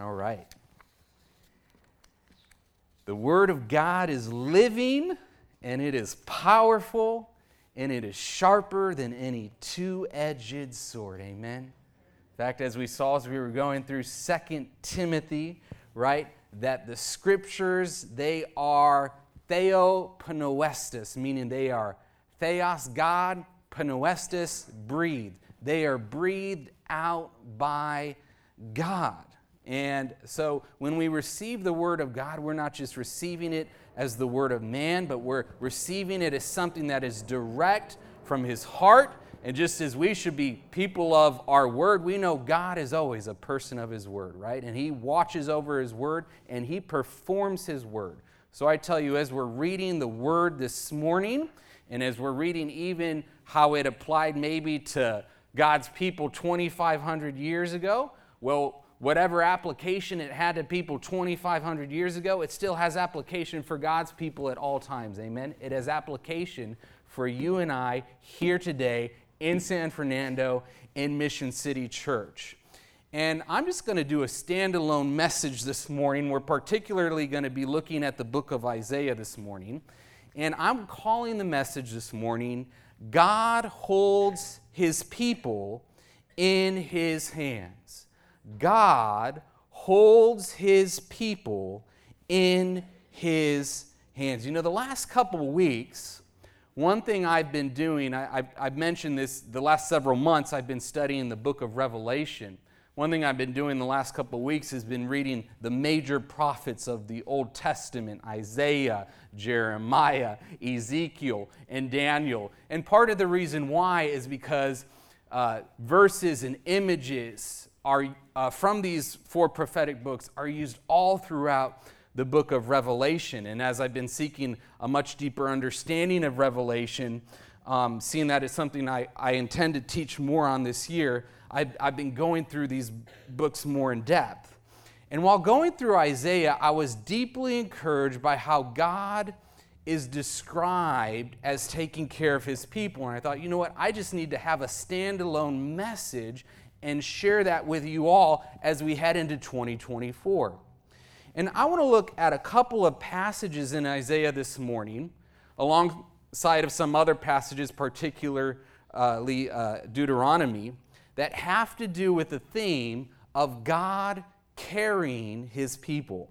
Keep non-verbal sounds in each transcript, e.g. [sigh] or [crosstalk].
All right. The Word of God is living and it is powerful and it is sharper than any two edged sword. Amen. In fact, as we saw as we were going through Second Timothy, right, that the scriptures, they are theopneustos, meaning they are theos, God, pneustos, breathed. They are breathed out by God. And so when we receive the Word of God, we're not just receiving it as the Word of man, but we're receiving it as something that is direct from His heart. And just as we should be people of our Word, we know God is always a person of His Word, right? And He watches over His Word and He performs His Word. So I tell you, as we're reading the Word this morning, and as we're reading even how it applied maybe to God's people 2,500 years ago, well, whatever application it had to people 2,500 years ago, it still has application for God's people at all times. Amen? It has application for you and I here today in San Fernando in Mission City Church. And I'm just going to do a standalone message this morning. We're particularly going to be looking at the book of Isaiah this morning. And I'm calling the message this morning God holds his people in his hands. God holds his people in his hands. You know, the last couple weeks, one thing I've been doing, I, have mentioned this the last several months, I've been studying the book of Revelation. One thing I've been doing the last couple of weeks has been reading the major prophets of the Old Testament Isaiah, Jeremiah, Ezekiel, and Daniel. And part of the reason why is because uh, verses and images are uh, from these four prophetic books are used all throughout the book of Revelation. And as I've been seeking a much deeper understanding of Revelation, um, seeing that it's something I, I intend to teach more on this year, I've, I've been going through these books more in depth. And while going through Isaiah, I was deeply encouraged by how God is described as taking care of his people. And I thought, you know what? I just need to have a standalone message and share that with you all as we head into 2024. And I want to look at a couple of passages in Isaiah this morning, alongside of some other passages, particularly uh, Deuteronomy, that have to do with the theme of God carrying his people.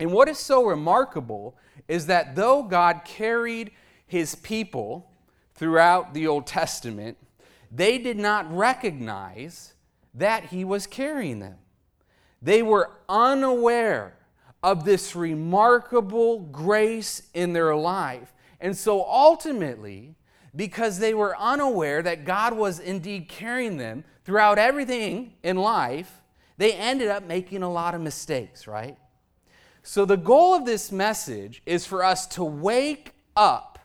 And what is so remarkable is that though God carried his people throughout the Old Testament, they did not recognize that he was carrying them. They were unaware of this remarkable grace in their life. And so ultimately, because they were unaware that God was indeed carrying them throughout everything in life, they ended up making a lot of mistakes, right? So, the goal of this message is for us to wake up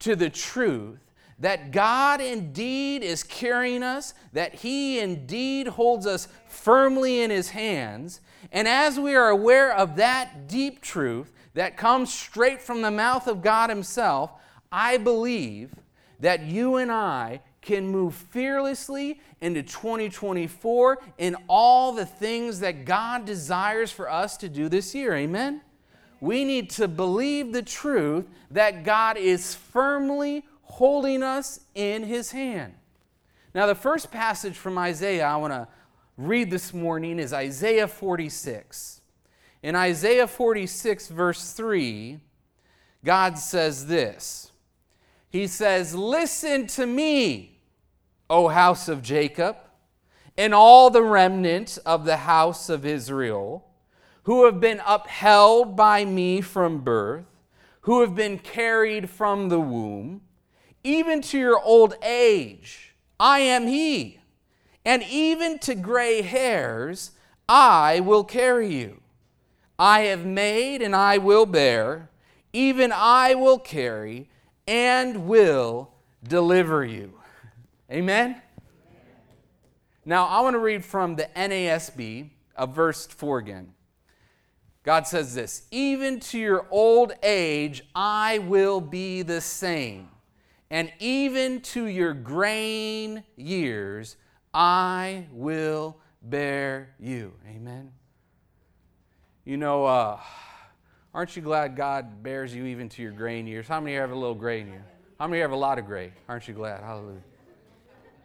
to the truth that God indeed is carrying us, that He indeed holds us firmly in His hands. And as we are aware of that deep truth that comes straight from the mouth of God Himself, I believe that you and I can move fearlessly into 2024 in all the things that God desires for us to do this year. Amen? We need to believe the truth that God is firmly holding us in his hand. Now, the first passage from Isaiah I want to read this morning is Isaiah 46. In Isaiah 46, verse 3, God says this He says, Listen to me, O house of Jacob, and all the remnant of the house of Israel, who have been upheld by me from birth, who have been carried from the womb even to your old age, I am He. And even to gray hairs, I will carry you. I have made and I will bear, even I will carry and will deliver you. Amen? Now, I want to read from the NASB of verse 4 again. God says this Even to your old age, I will be the same and even to your grain years, I will bear you. Amen. You know, uh, aren't you glad God bears you even to your graying years? How many have a little gray in you? How many have a lot of gray? Aren't you glad? Hallelujah.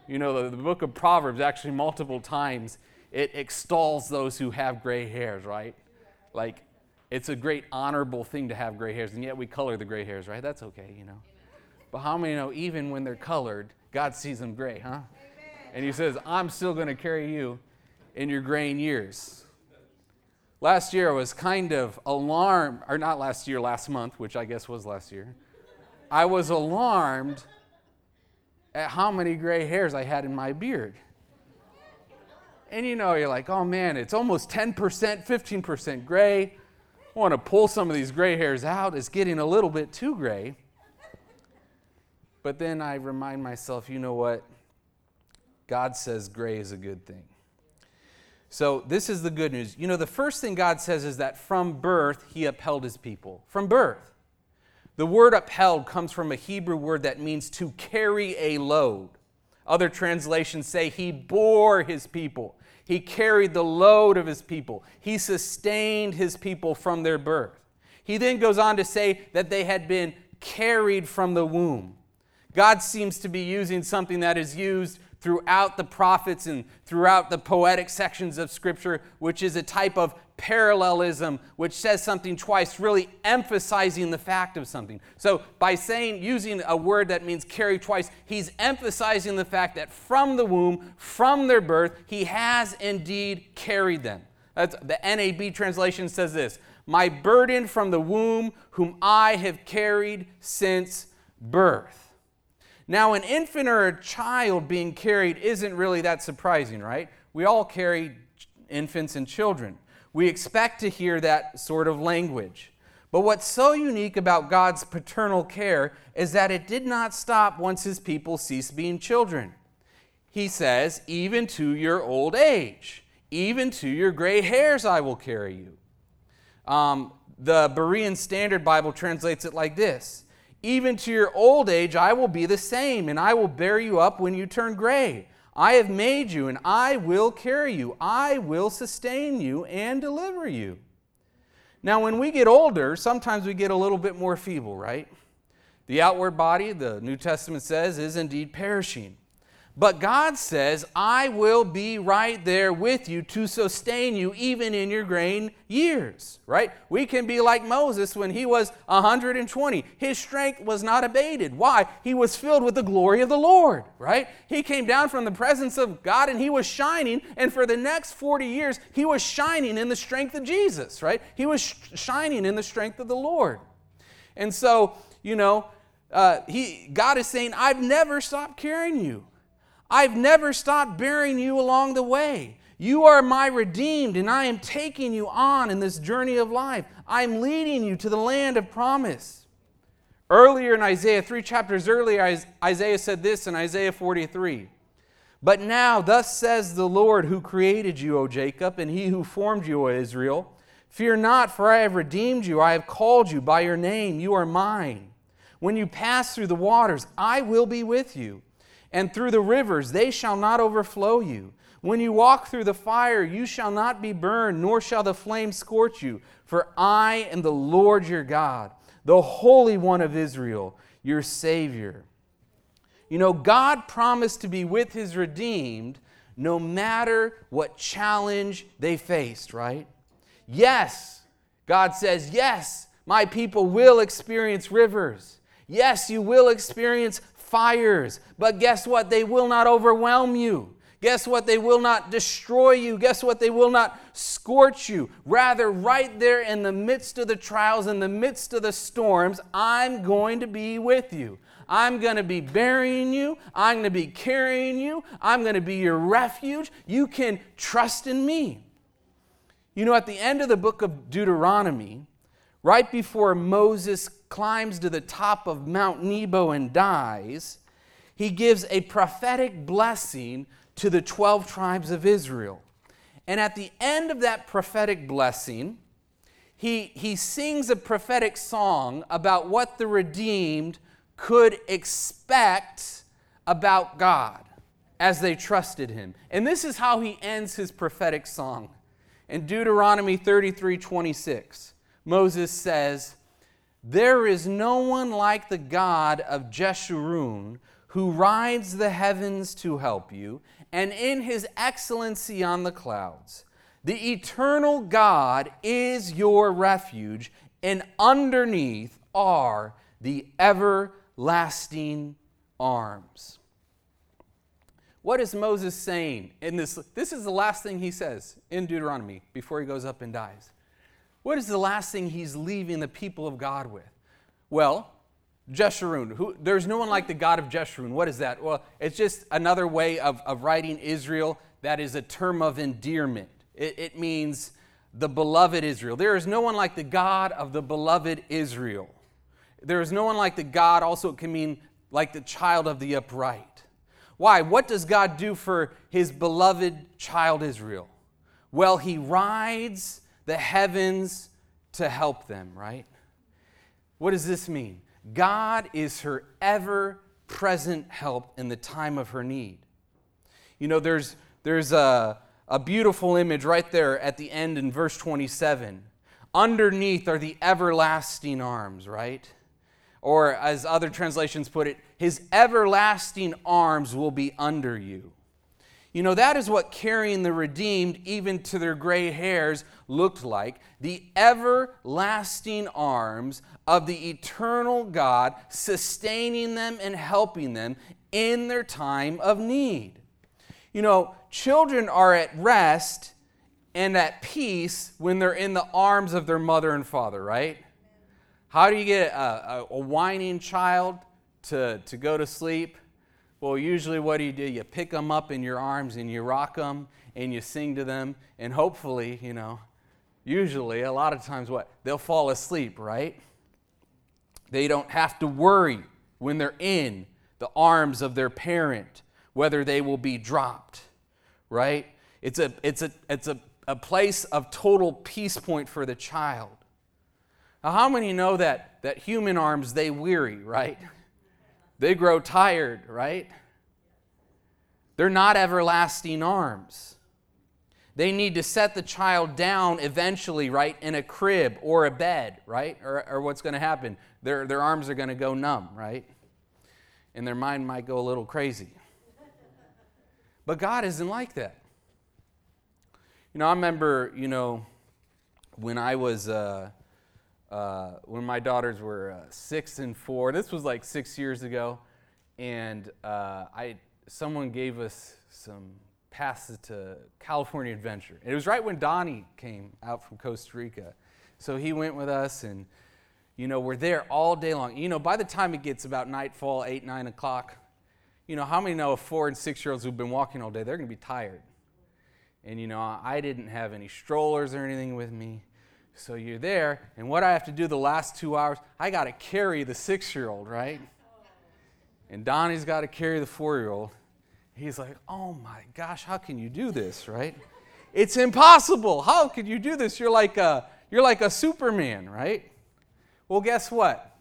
You know, the, the book of Proverbs actually multiple times it extols those who have gray hairs, right? Like, it's a great honorable thing to have gray hairs, and yet we color the gray hairs, right? That's okay, you know. But how many know even when they're colored, God sees them gray, huh? And He says, I'm still going to carry you in your graying years. Last year I was kind of alarmed, or not last year, last month, which I guess was last year. I was alarmed at how many gray hairs I had in my beard. And you know, you're like, oh man, it's almost 10%, 15% gray. I want to pull some of these gray hairs out. It's getting a little bit too gray. But then I remind myself, you know what? God says gray is a good thing. So this is the good news. You know, the first thing God says is that from birth, he upheld his people. From birth. The word upheld comes from a Hebrew word that means to carry a load. Other translations say he bore his people. He carried the load of his people. He sustained his people from their birth. He then goes on to say that they had been carried from the womb. God seems to be using something that is used throughout the prophets and throughout the poetic sections of Scripture, which is a type of parallelism, which says something twice, really emphasizing the fact of something. So, by saying, using a word that means carry twice, he's emphasizing the fact that from the womb, from their birth, he has indeed carried them. That's, the NAB translation says this My burden from the womb, whom I have carried since birth. Now, an infant or a child being carried isn't really that surprising, right? We all carry infants and children. We expect to hear that sort of language. But what's so unique about God's paternal care is that it did not stop once his people ceased being children. He says, even to your old age, even to your gray hairs, I will carry you. Um, the Berean Standard Bible translates it like this even to your old age, I will be the same, and I will bear you up when you turn gray. I have made you, and I will carry you. I will sustain you and deliver you. Now, when we get older, sometimes we get a little bit more feeble, right? The outward body, the New Testament says, is indeed perishing. But God says, I will be right there with you to sustain you even in your grain years, right? We can be like Moses when he was 120. His strength was not abated. Why? He was filled with the glory of the Lord, right? He came down from the presence of God and he was shining. And for the next 40 years, he was shining in the strength of Jesus, right? He was shining in the strength of the Lord. And so, you know, uh, he, God is saying, I've never stopped carrying you. I've never stopped bearing you along the way. You are my redeemed, and I am taking you on in this journey of life. I'm leading you to the land of promise. Earlier in Isaiah, three chapters earlier, Isaiah said this in Isaiah 43 But now, thus says the Lord who created you, O Jacob, and he who formed you, O Israel Fear not, for I have redeemed you. I have called you by your name. You are mine. When you pass through the waters, I will be with you and through the rivers, they shall not overflow you. When you walk through the fire, you shall not be burned, nor shall the flame scorch you. For I am the Lord your God, the Holy One of Israel, your Savior. You know, God promised to be with his redeemed no matter what challenge they faced, right? Yes, God says, yes, my people will experience rivers. Yes, you will experience fires. But guess what? They will not overwhelm you. Guess what? They will not destroy you. Guess what? They will not scorch you. Rather, right there in the midst of the trials, in the midst of the storms, I'm going to be with you. I'm going to be burying you. I'm going to be carrying you. I'm going to be your refuge. You can trust in me. You know, at the end of the book of Deuteronomy, right before Moses climbs to the top of Mount Nebo and dies, he gives a prophetic blessing to the 12 tribes of Israel. And at the end of that prophetic blessing, he, he sings a prophetic song about what the redeemed could expect about God as they trusted him. And this is how he ends his prophetic song. In Deuteronomy 33 26, Moses says, There is no one like the God of Jeshurun who rides the heavens to help you, and in his excellency on the clouds. The eternal God is your refuge, and underneath are the everlasting arms. What is Moses saying in this? This is the last thing he says in Deuteronomy before he goes up and dies. What is the last thing he's leaving the people of God with? Well, Jeshurun. Who, there's no one like the God of Jeshurun. What is that? Well, it's just another way of, of writing Israel that is a term of endearment. It, it means the beloved Israel. There is no one like the God of the beloved Israel. There is no one like the God, also, it can mean like the child of the upright. Why? What does God do for his beloved child Israel? Well, he rides the heavens to help them, right? What does this mean? God is her ever present help in the time of her need. You know, there's, there's a, a beautiful image right there at the end in verse 27. Underneath are the everlasting arms, right? Or as other translations put it, his everlasting arms will be under you. You know, that is what carrying the redeemed, even to their gray hairs, looked like. The everlasting arms of the eternal God sustaining them and helping them in their time of need. You know, children are at rest and at peace when they're in the arms of their mother and father, right? How do you get a, a, a whining child to, to go to sleep? Well, usually what do you do? You pick them up in your arms and you rock them and you sing to them, and hopefully, you know, usually, a lot of times, what? They'll fall asleep, right? They don't have to worry when they're in the arms of their parent whether they will be dropped, right? It's a, it's a, it's a, a place of total peace point for the child. Now, how many know that, that human arms, they weary, right? [laughs] They grow tired, right? They're not everlasting arms. They need to set the child down eventually, right, in a crib or a bed, right? Or, or what's going to happen? Their, their arms are going to go numb, right? And their mind might go a little crazy. But God isn't like that. You know, I remember, you know, when I was, uh, uh, when my daughters were uh, six and four, this was like six years ago, and uh, I, someone gave us some passes to California Adventure. It was right when Donnie came out from Costa Rica. So he went with us, and, you know, we're there all day long. You know, by the time it gets about nightfall, 8, 9 o'clock, you know, how many know of four and six year olds who've been walking all day, they're going to be tired. And, you know, I didn't have any strollers or anything with me. So you're there, and what I have to do the last two hours, I got to carry the six year old, right? And Donnie's got to carry the four year old. He's like, oh my gosh, how can you do this, right? It's impossible. How could you do this? You're like a, you're like a Superman, right? Well, guess what?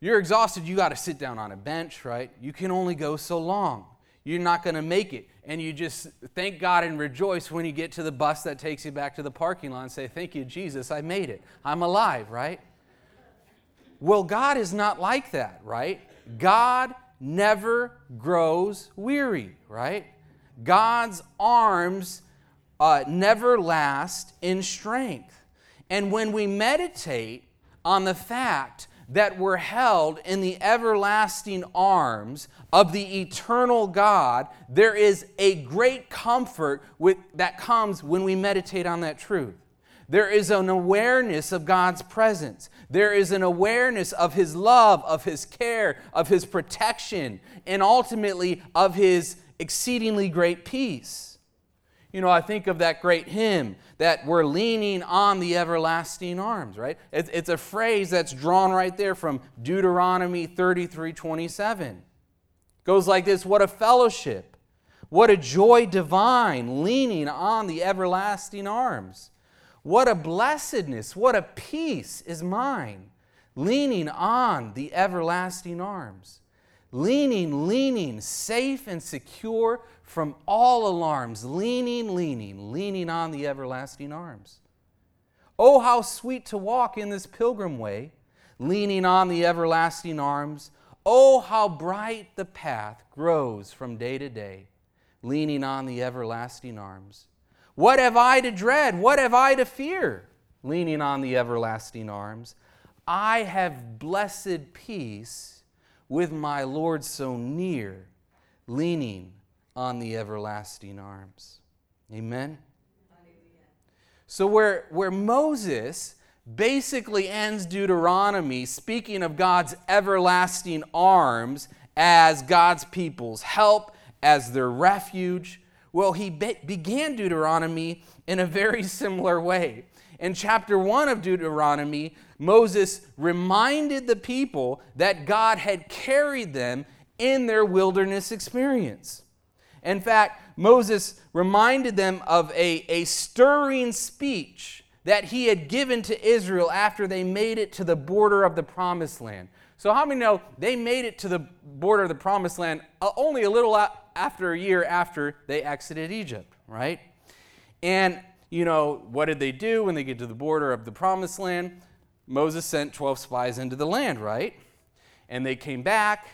You're exhausted, you got to sit down on a bench, right? You can only go so long. You're not going to make it. And you just thank God and rejoice when you get to the bus that takes you back to the parking lot and say, Thank you, Jesus, I made it. I'm alive, right? Well, God is not like that, right? God never grows weary, right? God's arms uh, never last in strength. And when we meditate on the fact that we're held in the everlasting arms of the eternal God, there is a great comfort with, that comes when we meditate on that truth. There is an awareness of God's presence. There is an awareness of His love, of His care, of His protection, and ultimately of His exceedingly great peace. You know, I think of that great hymn that we're leaning on the everlasting arms, right? It's, it's a phrase that's drawn right there from Deuteronomy 33 27. Goes like this What a fellowship! What a joy divine, leaning on the everlasting arms. What a blessedness, what a peace is mine, leaning on the everlasting arms. Leaning, leaning, safe and secure from all alarms, leaning, leaning, leaning on the everlasting arms. Oh, how sweet to walk in this pilgrim way, leaning on the everlasting arms. Oh, how bright the path grows from day to day, leaning on the everlasting arms. What have I to dread? What have I to fear? Leaning on the everlasting arms. I have blessed peace with my Lord so near, leaning on the everlasting arms. Amen. So, where, where Moses basically ends Deuteronomy speaking of God's everlasting arms as God's people's help, as their refuge, well, he be- began Deuteronomy in a very similar way. In chapter 1 of Deuteronomy, Moses reminded the people that God had carried them in their wilderness experience. In fact, Moses reminded them of a, a stirring speech that he had given to Israel after they made it to the border of the promised land. So, how many know they made it to the border of the promised land uh, only a little after a year after they exited Egypt, right? And, you know, what did they do when they get to the border of the promised land? Moses sent 12 spies into the land, right? And they came back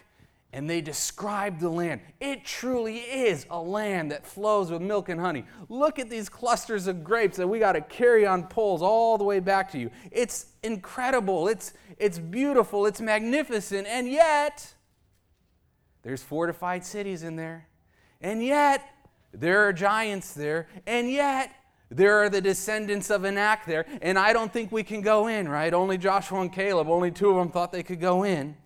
and they described the land. It truly is a land that flows with milk and honey. Look at these clusters of grapes that we got to carry on poles all the way back to you. It's incredible. It's, it's beautiful. It's magnificent. And yet, there's fortified cities in there. And yet, there are giants there. And yet, there are the descendants of Anak there. And I don't think we can go in, right? Only Joshua and Caleb, only two of them thought they could go in.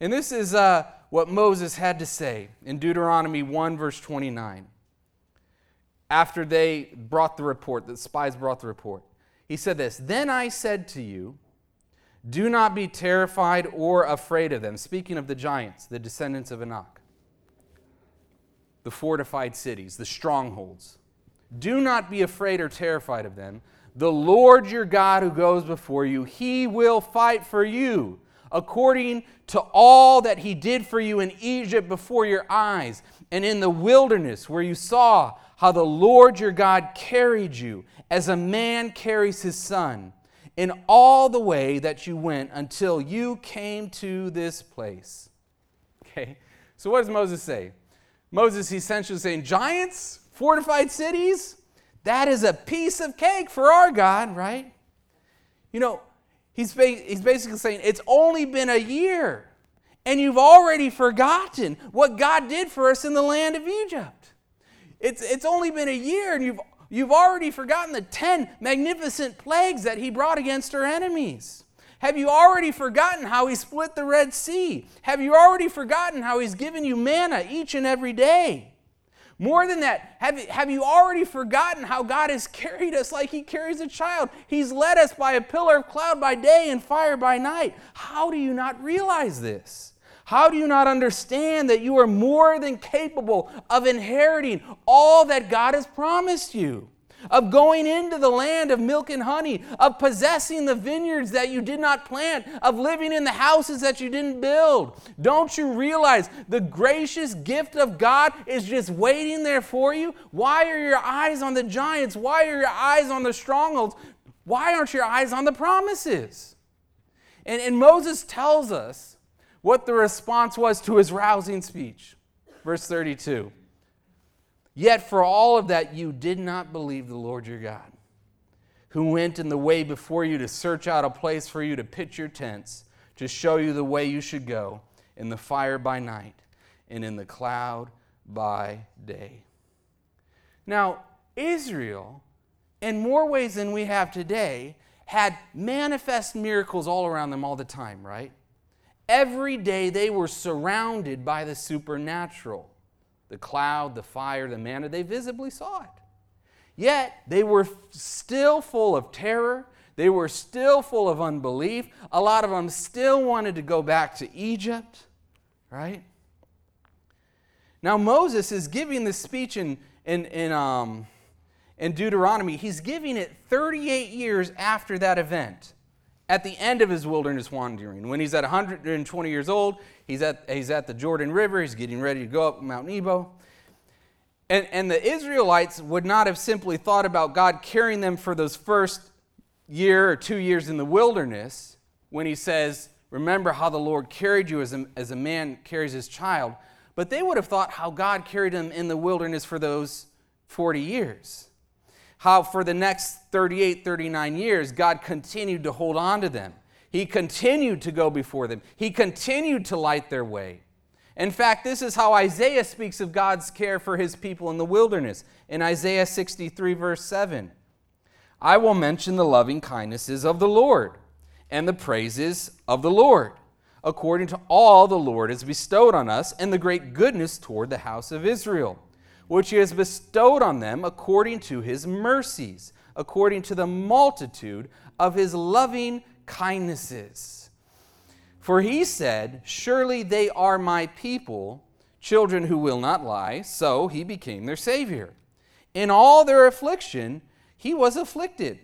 And this is uh, what Moses had to say in Deuteronomy 1, verse 29. After they brought the report, the spies brought the report. He said this Then I said to you, Do not be terrified or afraid of them. Speaking of the giants, the descendants of Anak, the fortified cities, the strongholds. Do not be afraid or terrified of them. The Lord your God who goes before you, he will fight for you according to all that he did for you in Egypt before your eyes, and in the wilderness where you saw how the Lord your God carried you as a man carries his son, in all the way that you went until you came to this place. Okay, so what does Moses say? Moses essentially saying, Giants, fortified cities, that is a piece of cake for our God, right? You know, He's, he's basically saying, It's only been a year, and you've already forgotten what God did for us in the land of Egypt. It's, it's only been a year, and you've, you've already forgotten the 10 magnificent plagues that He brought against our enemies. Have you already forgotten how He split the Red Sea? Have you already forgotten how He's given you manna each and every day? More than that, have, have you already forgotten how God has [laughs] carried us like He carries a child? He's led us by a pillar of cloud by day and fire by night. How do you not realize this? How do you not understand that you are more than capable of inheriting all that God has promised you? Of going into the land of milk and honey, of possessing the vineyards that you did not plant, of living in the houses that you didn't build. Don't you realize the gracious gift of God is just waiting there for you? Why are your eyes on the giants? Why are your eyes on the strongholds? Why aren't your eyes on the promises? And, and Moses tells us what the response was to his rousing speech. Verse 32. Yet for all of that, you did not believe the Lord your God, who went in the way before you to search out a place for you to pitch your tents, to show you the way you should go, in the fire by night and in the cloud by day. Now, Israel, in more ways than we have today, had manifest miracles all around them all the time, right? Every day they were surrounded by the supernatural the cloud, the fire, the manna, they visibly saw it. Yet they were still full of terror. They were still full of unbelief. A lot of them still wanted to go back to Egypt, right? Now, Moses is giving this speech in, in, in, um, in Deuteronomy. He's giving it 38 years after that event at the end of his wilderness wandering. When he's at 120 years old, he's at, he's at the Jordan River, he's getting ready to go up Mount Nebo. And, and the Israelites would not have simply thought about God carrying them for those first year or two years in the wilderness when he says, Remember how the Lord carried you as a, as a man carries his child. But they would have thought how God carried them in the wilderness for those 40 years. How for the next 38, 39 years, God continued to hold on to them. He continued to go before them, He continued to light their way. In fact, this is how Isaiah speaks of God's care for his people in the wilderness. In Isaiah 63, verse 7, I will mention the loving kindnesses of the Lord and the praises of the Lord, according to all the Lord has bestowed on us, and the great goodness toward the house of Israel, which he has bestowed on them according to his mercies, according to the multitude of his loving kindnesses. For he said, Surely they are my people, children who will not lie. So he became their Savior. In all their affliction, he was afflicted,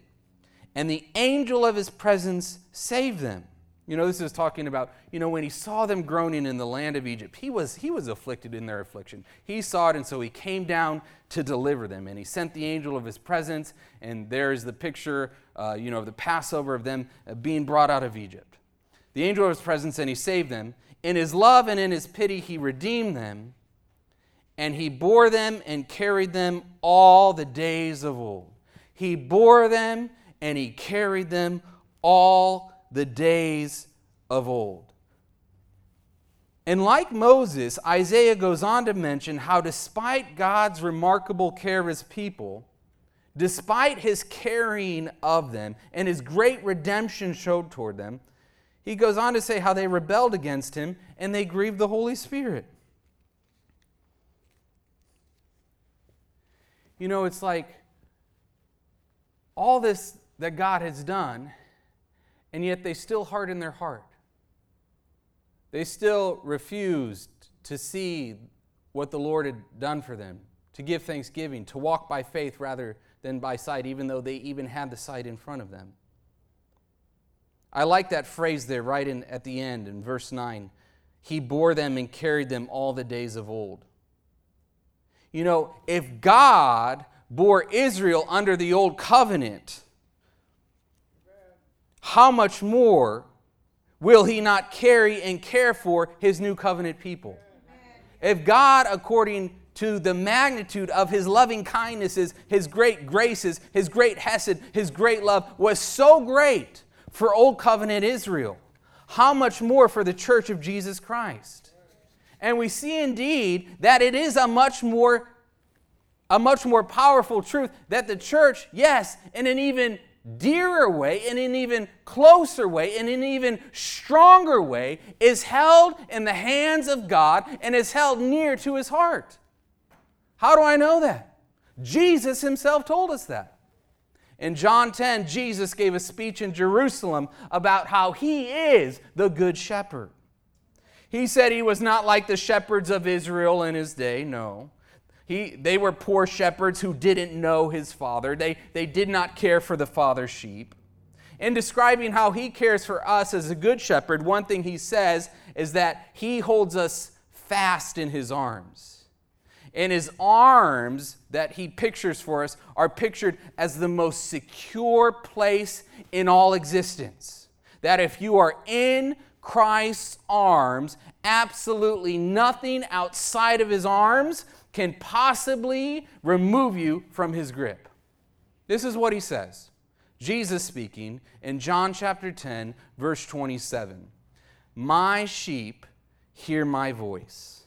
and the angel of his presence saved them. You know, this is talking about, you know, when he saw them groaning in the land of Egypt, he was, he was afflicted in their affliction. He saw it, and so he came down to deliver them. And he sent the angel of his presence, and there's the picture, uh, you know, of the Passover of them being brought out of Egypt the angel of his presence and he saved them. In his love and in his pity, he redeemed them, and he bore them and carried them all the days of old. He bore them and he carried them all the days of old. And like Moses, Isaiah goes on to mention how, despite God's remarkable care of his people, despite his caring of them and his great redemption showed toward them, he goes on to say how they rebelled against him and they grieved the Holy Spirit. You know, it's like all this that God has done, and yet they still harden their heart. They still refused to see what the Lord had done for them, to give thanksgiving, to walk by faith rather than by sight, even though they even had the sight in front of them. I like that phrase there right in, at the end in verse 9. He bore them and carried them all the days of old. You know, if God bore Israel under the old covenant, how much more will he not carry and care for his new covenant people? If God, according to the magnitude of his loving kindnesses, his great graces, his great hesed, his great love was so great for Old Covenant Israel, how much more for the church of Jesus Christ? And we see indeed that it is a much more a much more powerful truth that the church, yes, in an even dearer way, in an even closer way, in an even stronger way, is held in the hands of God and is held near to his heart. How do I know that? Jesus himself told us that. In John 10, Jesus gave a speech in Jerusalem about how he is the good shepherd. He said he was not like the shepherds of Israel in his day, no. He, they were poor shepherds who didn't know his father. They, they did not care for the father's sheep. In describing how he cares for us as a good shepherd, one thing he says is that he holds us fast in his arms. And his arms that he pictures for us are pictured as the most secure place in all existence. That if you are in Christ's arms, absolutely nothing outside of his arms can possibly remove you from his grip. This is what he says. Jesus speaking in John chapter 10, verse 27. My sheep hear my voice,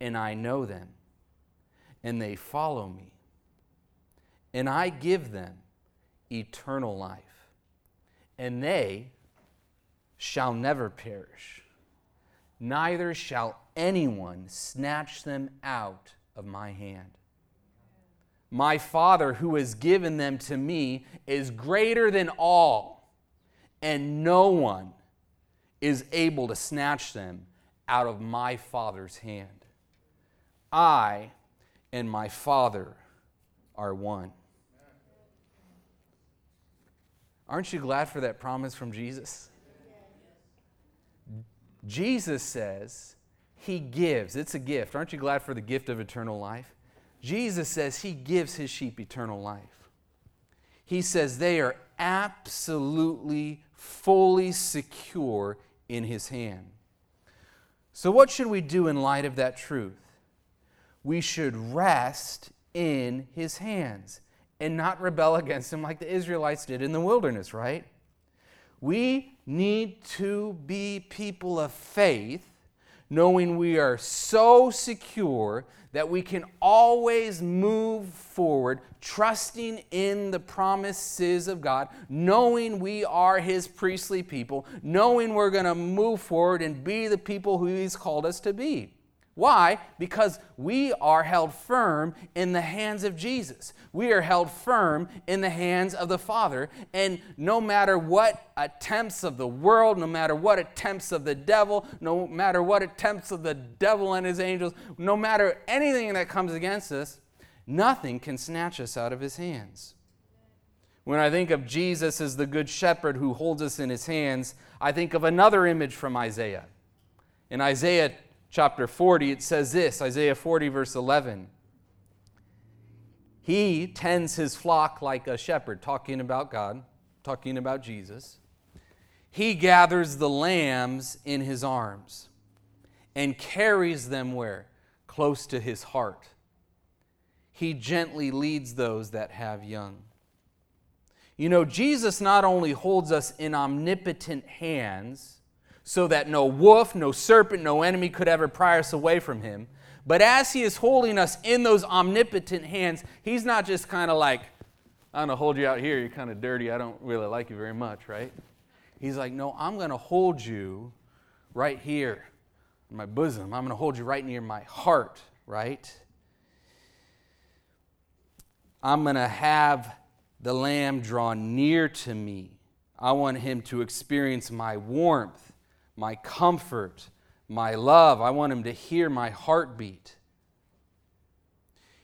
and I know them and they follow me. And I give them eternal life, and they shall never perish, neither shall anyone snatch them out of my hand. My Father, who has given them to me, is greater than all, and no one is able to snatch them out of my Father's hand. I and my Father are one. Aren't you glad for that promise from Jesus? Jesus says he gives. It's a gift. Aren't you glad for the gift of eternal life? Jesus says he gives his sheep eternal life. He says they are absolutely, fully secure in his hand. So, what should we do in light of that truth? We should rest in his hands and not rebel [laughs] against him like the Israelites did in the wilderness, right? We need to be people of faith, knowing we are so secure that we can always move forward, trusting in the promises of God, knowing we are His priestly people, knowing we're going to move forward and be the people who He's called us to be. Why? Because we are held firm in the hands of Jesus. We are held firm in the hands of the Father. And no matter what attempts of the world, no matter what attempts of the devil, no matter what attempts of the devil and his angels, no matter anything that comes against us, nothing can snatch us out of his hands. When I think of Jesus as the good shepherd who holds us in his hands, I think of another image from Isaiah. In Isaiah chapter 40, it says this Isaiah 40, verse 11. He tends his flock like a shepherd, talking about God, talking about Jesus. He gathers the lambs in his arms and carries them where? Close to his heart. He gently leads those that have young. You know, Jesus not only holds us in omnipotent hands, so that no wolf, no serpent, no enemy could ever pry us away from him. But as he is holding us in those omnipotent hands, he's not just kind of like, I'm going to hold you out here. You're kind of dirty. I don't really like you very much, right? He's like, No, I'm going to hold you right here in my bosom. I'm going to hold you right near my heart, right? I'm going to have the lamb draw near to me. I want him to experience my warmth my comfort, my love. I want him to hear my heartbeat.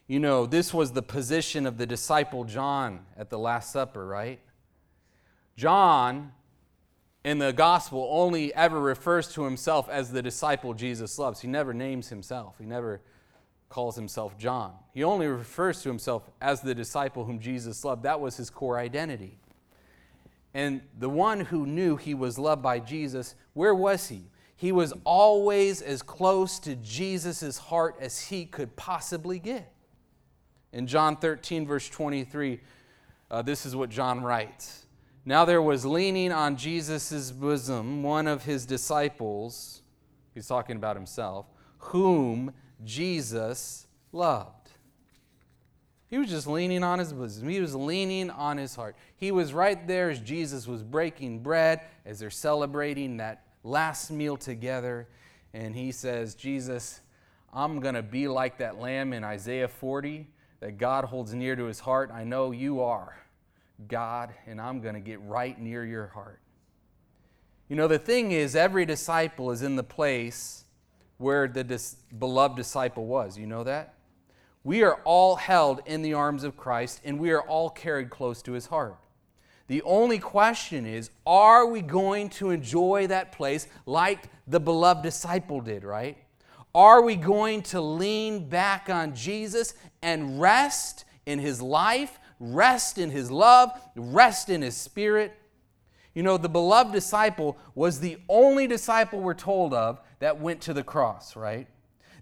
You know, this was the position of the disciple John at the Last Supper, right? John in the gospel only ever refers to himself as the disciple Jesus loves. He never names himself, he never calls himself John. He only refers to himself as the disciple whom Jesus loved. That was his core identity. And the one who knew he was loved by Jesus, where was he? He was always as close to Jesus' heart as he could possibly get. In John 13, verse 23, uh, this is what John writes Now there was leaning on Jesus' bosom one of his disciples, he's talking about himself, whom Jesus loved. He was just leaning on his bosom. He was leaning on his heart. He was right there as Jesus was breaking bread, as they're celebrating that last meal together. And he says, Jesus, I'm going to be like that lamb in Isaiah 40 that God holds near to his heart. I know you are God, and I'm going to get right near your heart. You know, the thing is, every disciple is in the place where the dis- beloved disciple was. You know that? We are all held in the arms of Christ and we are all carried close to his heart. The only question is are we going to enjoy that place like the beloved disciple did, right? Are we going to lean back on Jesus and rest in his life, rest in his love, rest in his spirit? You know, the beloved disciple was the only disciple we're told of that went to the cross, right?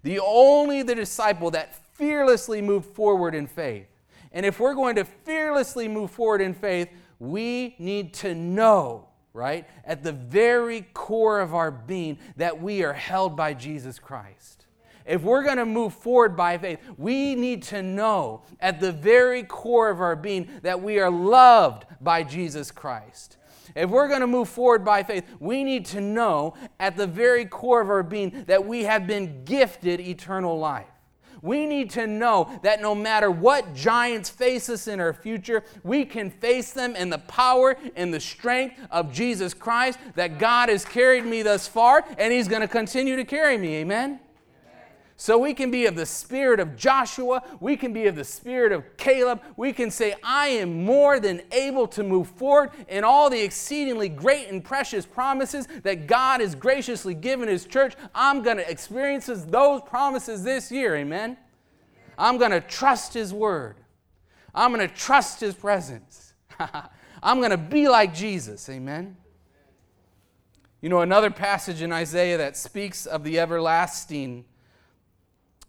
The only the disciple that fearlessly move forward in faith. And if we're going to fearlessly move forward in faith, we need to know, right, at the very core of our being, that we are held by Jesus Christ. If we're going to move forward by faith, we need to know at the very core of our being that we are loved by Jesus Christ. If we're going to move forward by faith, we need to know at the very core of our being that we have been gifted eternal life. We need to know that no matter what giants face us in our future, we can face them in the power and the strength of Jesus Christ, that God has carried me thus far and He's going to continue to carry me. Amen? So we can be of the spirit of Joshua. We can be of the spirit of Caleb. We can say, I am more than able to move forward in all the exceedingly great and precious promises that God has graciously given His church. I'm going to experience those promises this year. Amen. I'm going to trust His word. I'm going to trust His presence. [laughs] I'm going to be like Jesus. Amen. You know, another passage in Isaiah that speaks of the everlasting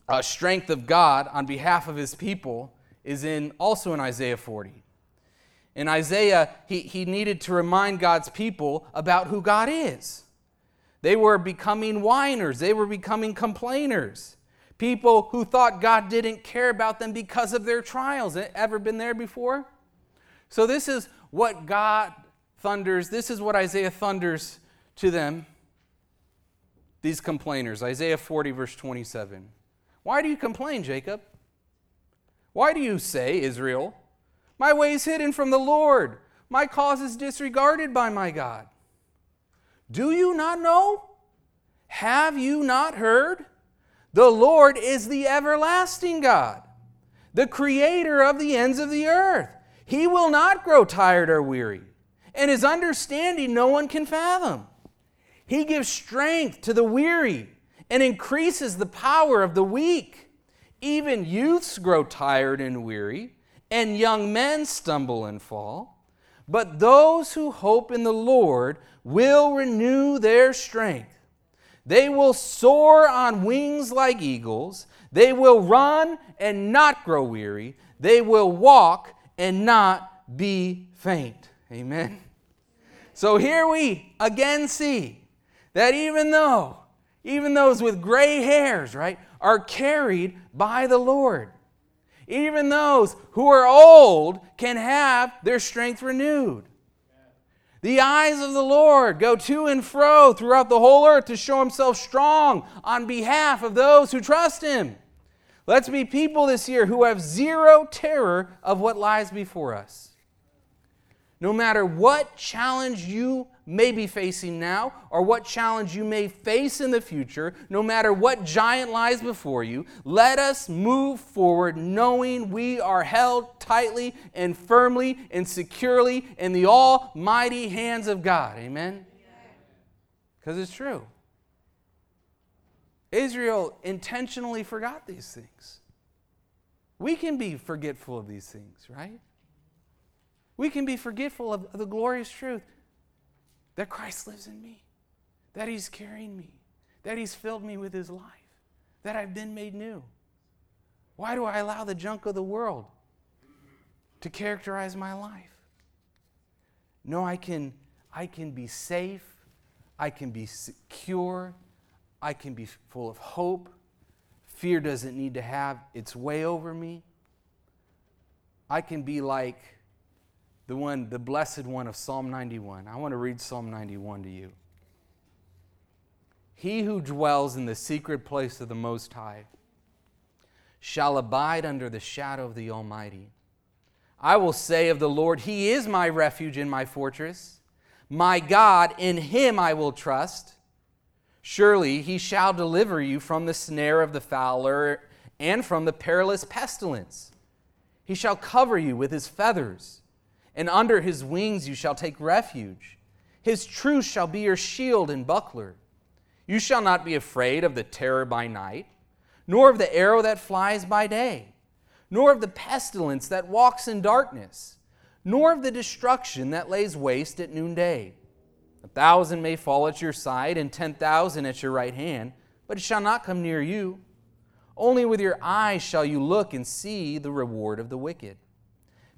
uh, strength of God on behalf of his people is in also in Isaiah 40. In Isaiah, he, he needed to remind God's people about who God is. They were becoming whiners, they were becoming complainers. People who thought God didn't care about them because of their trials. Ever been there before? So, this is what God thunders, this is what Isaiah thunders to them, these complainers. Isaiah 40, verse 27. Why do you complain, Jacob? Why do you say, Israel, my way is hidden from the Lord, my cause is disregarded by my God? Do you not know? Have you not heard? The Lord is the everlasting God, the creator of the ends of the earth. He will not grow tired or weary, and his understanding no one can fathom. He gives strength to the weary and increases the power of the weak. Even youths grow tired and weary, and young men stumble and fall. But those who hope in the Lord will renew their strength. They will soar on wings like eagles. They will run and not grow weary. They will walk and not be faint. Amen. So here we again see that even though, even those with gray hairs, right, are carried by the Lord. Even those who are old can have their strength renewed. The eyes of the Lord go to and fro throughout the whole earth to show himself strong on behalf of those who trust him. Let's be people this year who have zero terror of what lies before us. No matter what challenge you may be facing now or what challenge you may face in the future, no matter what giant lies before you, let us move forward knowing we are held tightly and firmly and securely in the almighty hands of God. Amen? Because it's true. Israel intentionally forgot these things. We can be forgetful of these things, right? We can be forgetful of the glorious truth that Christ lives in me, that He's carrying me, that He's filled me with His life, that I've been made new. Why do I allow the junk of the world to characterize my life? No, I can, I can be safe, I can be secure, I can be full of hope. Fear doesn't need to have its way over me. I can be like the one, the blessed one of Psalm 91. I want to read Psalm 91 to you. He who dwells in the secret place of the Most High shall abide under the shadow of the Almighty. I will say of the Lord, He is my refuge and my fortress. My God, in Him I will trust. Surely He shall deliver you from the snare of the fowler and from the perilous pestilence. He shall cover you with His feathers and under his wings you shall take refuge. His truth shall be your shield and buckler. You shall not be afraid of the terror by night, nor of the arrow that flies by day, nor of the pestilence that walks in darkness, nor of the destruction that lays waste at noonday. A thousand may fall at your side, and ten thousand at your right hand, but it shall not come near you. Only with your eyes shall you look and see the reward of the wicked.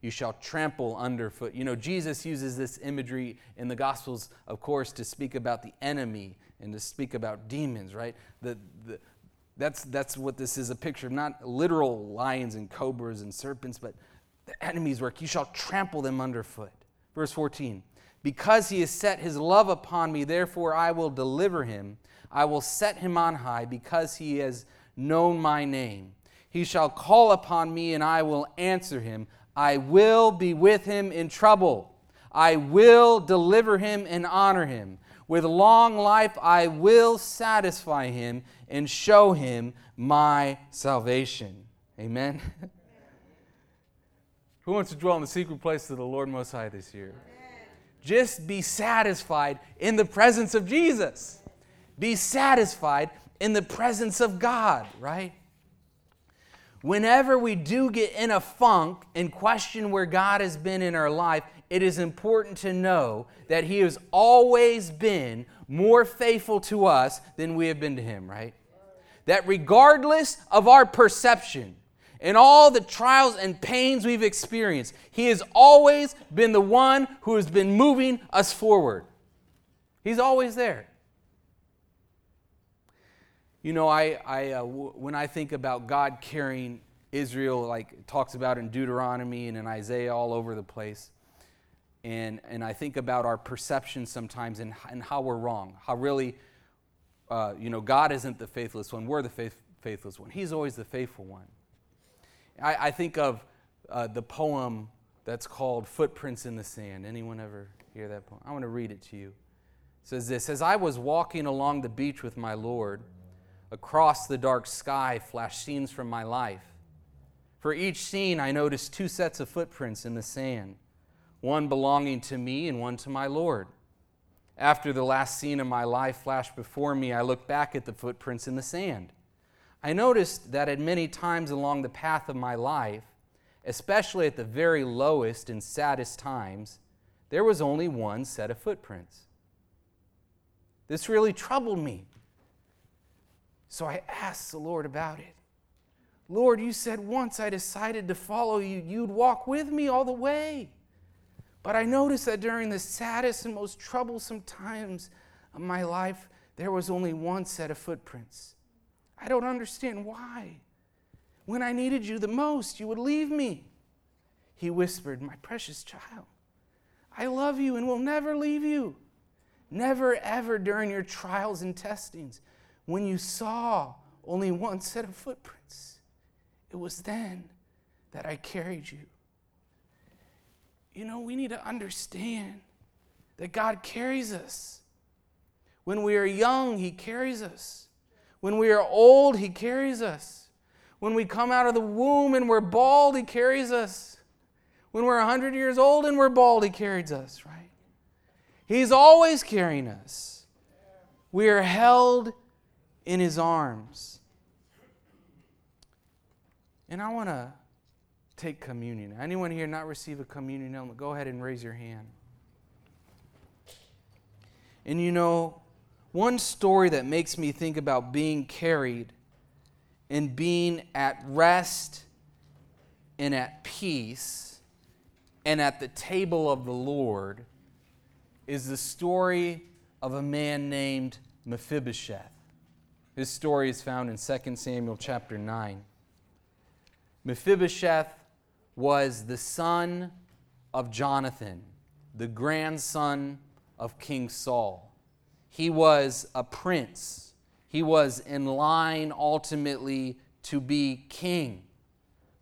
you shall trample underfoot. You know, Jesus uses this imagery in the Gospels, of course, to speak about the enemy and to speak about demons, right? The, the, that's, that's what this is a picture of, not literal lions and cobras and serpents, but the enemy's work. You shall trample them underfoot. Verse 14 Because he has set his love upon me, therefore I will deliver him. I will set him on high because he has known my name. He shall call upon me, and I will answer him. I will be with him in trouble. I will deliver him and honor him. With long life I will satisfy him and show him my salvation. Amen. [laughs] Who wants to dwell in the secret place of the Lord Most High this year? Just be satisfied in the presence of Jesus. Be satisfied in the presence of God, right? Whenever we do get in a funk and question where God has been in our life, it is important to know that He has always been more faithful to us than we have been to Him, right? That regardless of our perception, and all the trials and pains we've experienced, He has always been the one who has been moving us forward. He's always there. You know, I, I uh, w- when I think about God carrying Israel, like talks about in Deuteronomy and in Isaiah all over the place, and, and I think about our perception sometimes and, and how we're wrong, how really, uh, you know, God isn't the faithless one, we're the faith, faithless one. He's always the faithful one. I, I think of uh, the poem that's called Footprints in the Sand. Anyone ever hear that poem? I want to read it to you. It says this As I was walking along the beach with my Lord, across the dark sky flashed scenes from my life. For each scene, I noticed two sets of footprints in the sand, one belonging to me and one to my Lord. After the last scene of my life flashed before me, I looked back at the footprints in the sand. I noticed that at many times along the path of my life, especially at the very lowest and saddest times, there was only one set of footprints. This really troubled me. So I asked the Lord about it. Lord, you said once I decided to follow you, you'd walk with me all the way. But I noticed that during the saddest and most troublesome times of my life, there was only one set of footprints. I don't understand why. When I needed you the most, you would leave me. He whispered, My precious child, I love you and will never leave you. Never, ever during your trials and testings, when you saw only one set of footprints, it was then that I carried you. You know, we need to understand that God carries us. When we are young, He carries us. When we are old, He carries us. When we come out of the womb and we're bald, He carries us. When we're 100 years old and we're bald, He carries us, right? He's always carrying us. We are held in His arms. And I want to take communion. Anyone here not receive a communion element? Go ahead and raise your hand. And you know, one story that makes me think about being carried and being at rest and at peace and at the table of the Lord is the story of a man named Mephibosheth. His story is found in 2 Samuel chapter 9. Mephibosheth was the son of Jonathan, the grandson of King Saul. He was a prince. He was in line ultimately to be king.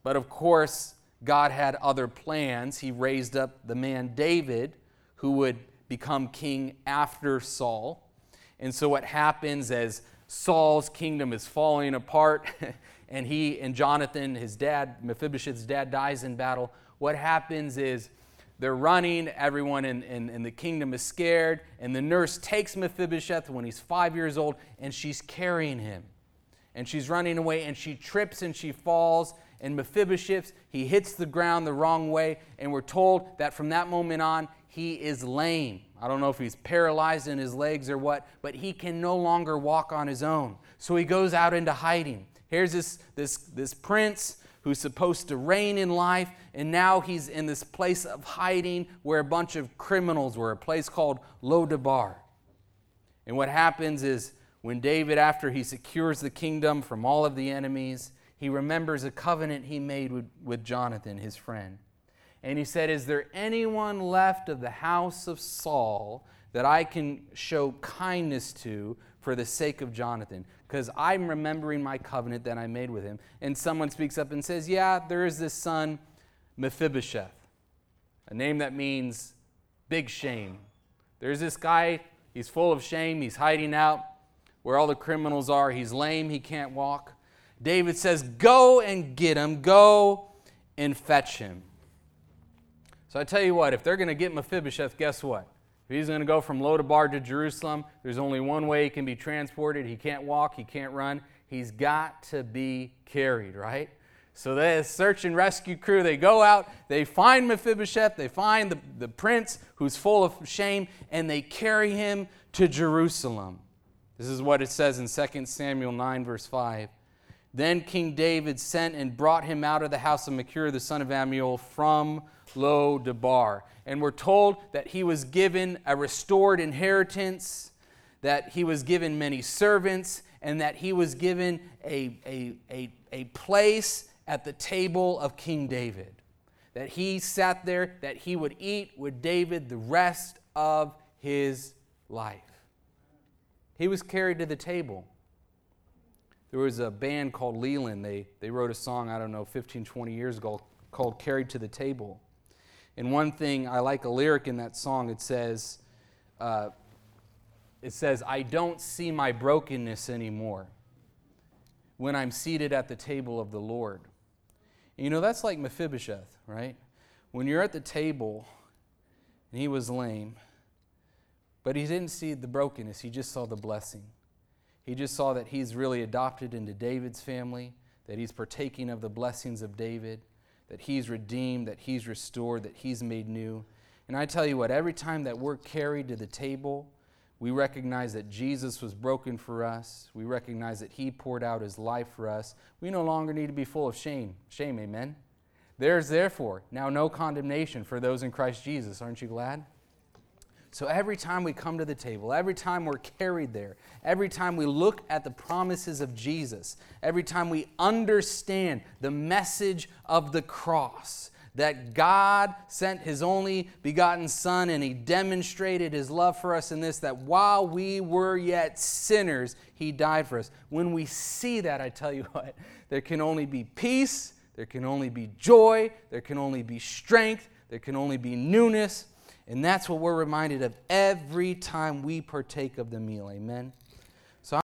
But of course, God had other plans. He raised up the man David, who would become king after Saul. And so, what happens as Saul's kingdom is falling apart, [laughs] and he and Jonathan, his dad, Mephibosheth's dad, dies in battle, what happens is they're running, everyone in, in, in, the kingdom is scared, and the nurse takes Mephibosheth when he's five years old, and she's carrying him. And she's running away, and she trips and she falls, and Mephibosheth, he hits the ground the wrong way, and we're told that from that moment on, he is lame. I don't know if he's paralyzed in his legs or what, but he can no longer walk on his own. So he goes out into hiding. Here's this, this, this prince who's supposed to reign in life, and now he's in this place of hiding where a bunch of criminals were, a place called Lodabar. And what happens is when David, after he secures the kingdom from all of the enemies, he remembers a covenant he made with, with Jonathan, his friend. And he said, Is there anyone left of the house of Saul that I can show kindness to for the sake of Jonathan, because I'm remembering my covenant that I made with him. And someone speaks up and says, Yeah, there is this son, Mephibosheth, a name that means big shame. There's this guy, he's full of shame, he's hiding out where all the criminals are. He's lame, he can't walk. David says, Go and get him, go and fetch him. So I tell you what, if they're going to get Mephibosheth, guess what? If he's going to go from Lodabar to Jerusalem, there's only one way he can be transported. He can't walk, he can't run. He's got to be carried, right? So the search and rescue crew, they go out, they find Mephibosheth, they find the, the prince who's full of shame, and they carry him to Jerusalem. This is what it says in 2 Samuel 9, verse 5. Then King David sent and brought him out of the house of Machir, the son of Ammiel, from Lo Debar. And we're told that he was given a restored inheritance, that he was given many servants, and that he was given a, a, a, a place at the table of King David. That he sat there, that he would eat with David the rest of his life. He was carried to the table. There was a band called Leeland. They, they wrote a song, I don't know, 15, 20 years ago called Carried to the Table. And one thing, I like a lyric in that song. It says, uh, it says, I don't see my brokenness anymore when I'm seated at the table of the Lord. You know, that's like Mephibosheth, right? When you're at the table and he was lame, but he didn't see the brokenness, he just saw the blessing. He just saw that he's really adopted into David's family, that he's partaking of the blessings of David, that he's redeemed, that he's restored, that he's made new. And I tell you what, every time that we're carried to the table, we recognize that Jesus was broken for us. We recognize that he poured out his life for us. We no longer need to be full of shame. Shame, amen. There's therefore now no condemnation for those in Christ Jesus. Aren't you glad? So every time we come to the table, every time we're carried there, every time we look at the promises of Jesus, every time we understand the message of the cross, that God sent his only begotten Son and he demonstrated his love for us in this, that while we were yet sinners, he died for us. When we see that, I tell you [laughs] what, there can only be peace, there can only be joy, there can only be strength, there can only be newness and that's what we're reminded of every time we partake of the meal. Amen.